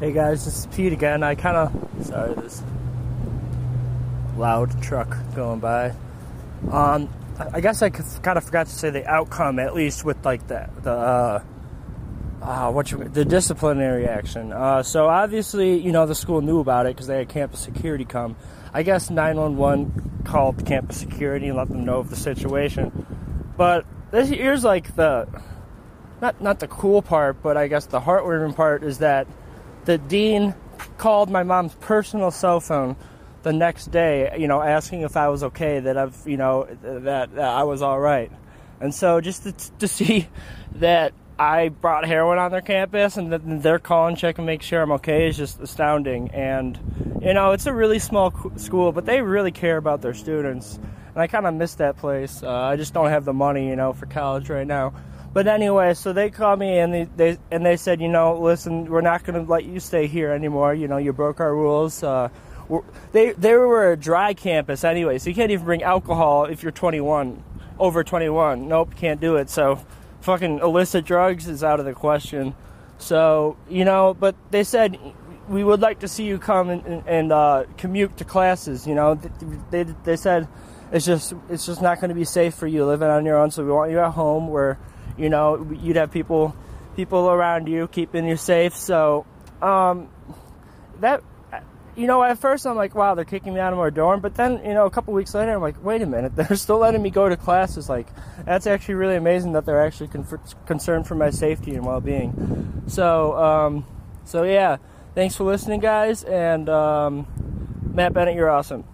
Hey guys, this is Pete again. I kind of sorry this loud truck going by. Um, I guess I kind of forgot to say the outcome, at least with like the the uh, uh, what you, the disciplinary action. Uh, so obviously, you know, the school knew about it because they had campus security come. I guess 911 called campus security and let them know of the situation. But this here's like the not not the cool part, but I guess the heartwarming part is that the dean called my mom's personal cell phone the next day, you know, asking if I was okay, that I've, you know, that, that I was all right. And so just to, to see that I brought heroin on their campus and that they're calling, checking, make sure I'm okay is just astounding. And, you know, it's a really small school, but they really care about their students. And I kind of miss that place. Uh, I just don't have the money, you know, for college right now. But anyway, so they called me and they, they and they said, you know, listen, we're not going to let you stay here anymore. You know, you broke our rules. Uh, they they were a dry campus anyway, so you can't even bring alcohol if you're 21, over 21. Nope, can't do it. So, fucking illicit drugs is out of the question. So you know, but they said we would like to see you come and, and uh, commute to classes. You know, they they said it's just it's just not going to be safe for you living on your own. So we want you at home where you know, you'd have people people around you keeping you safe. So um, that you know, at first I'm like, wow, they're kicking me out of my dorm. But then, you know, a couple weeks later, I'm like, wait a minute, they're still letting me go to classes. Like, that's actually really amazing that they're actually con- concerned for my safety and well-being. So, um, so yeah, thanks for listening, guys. And um, Matt Bennett, you're awesome.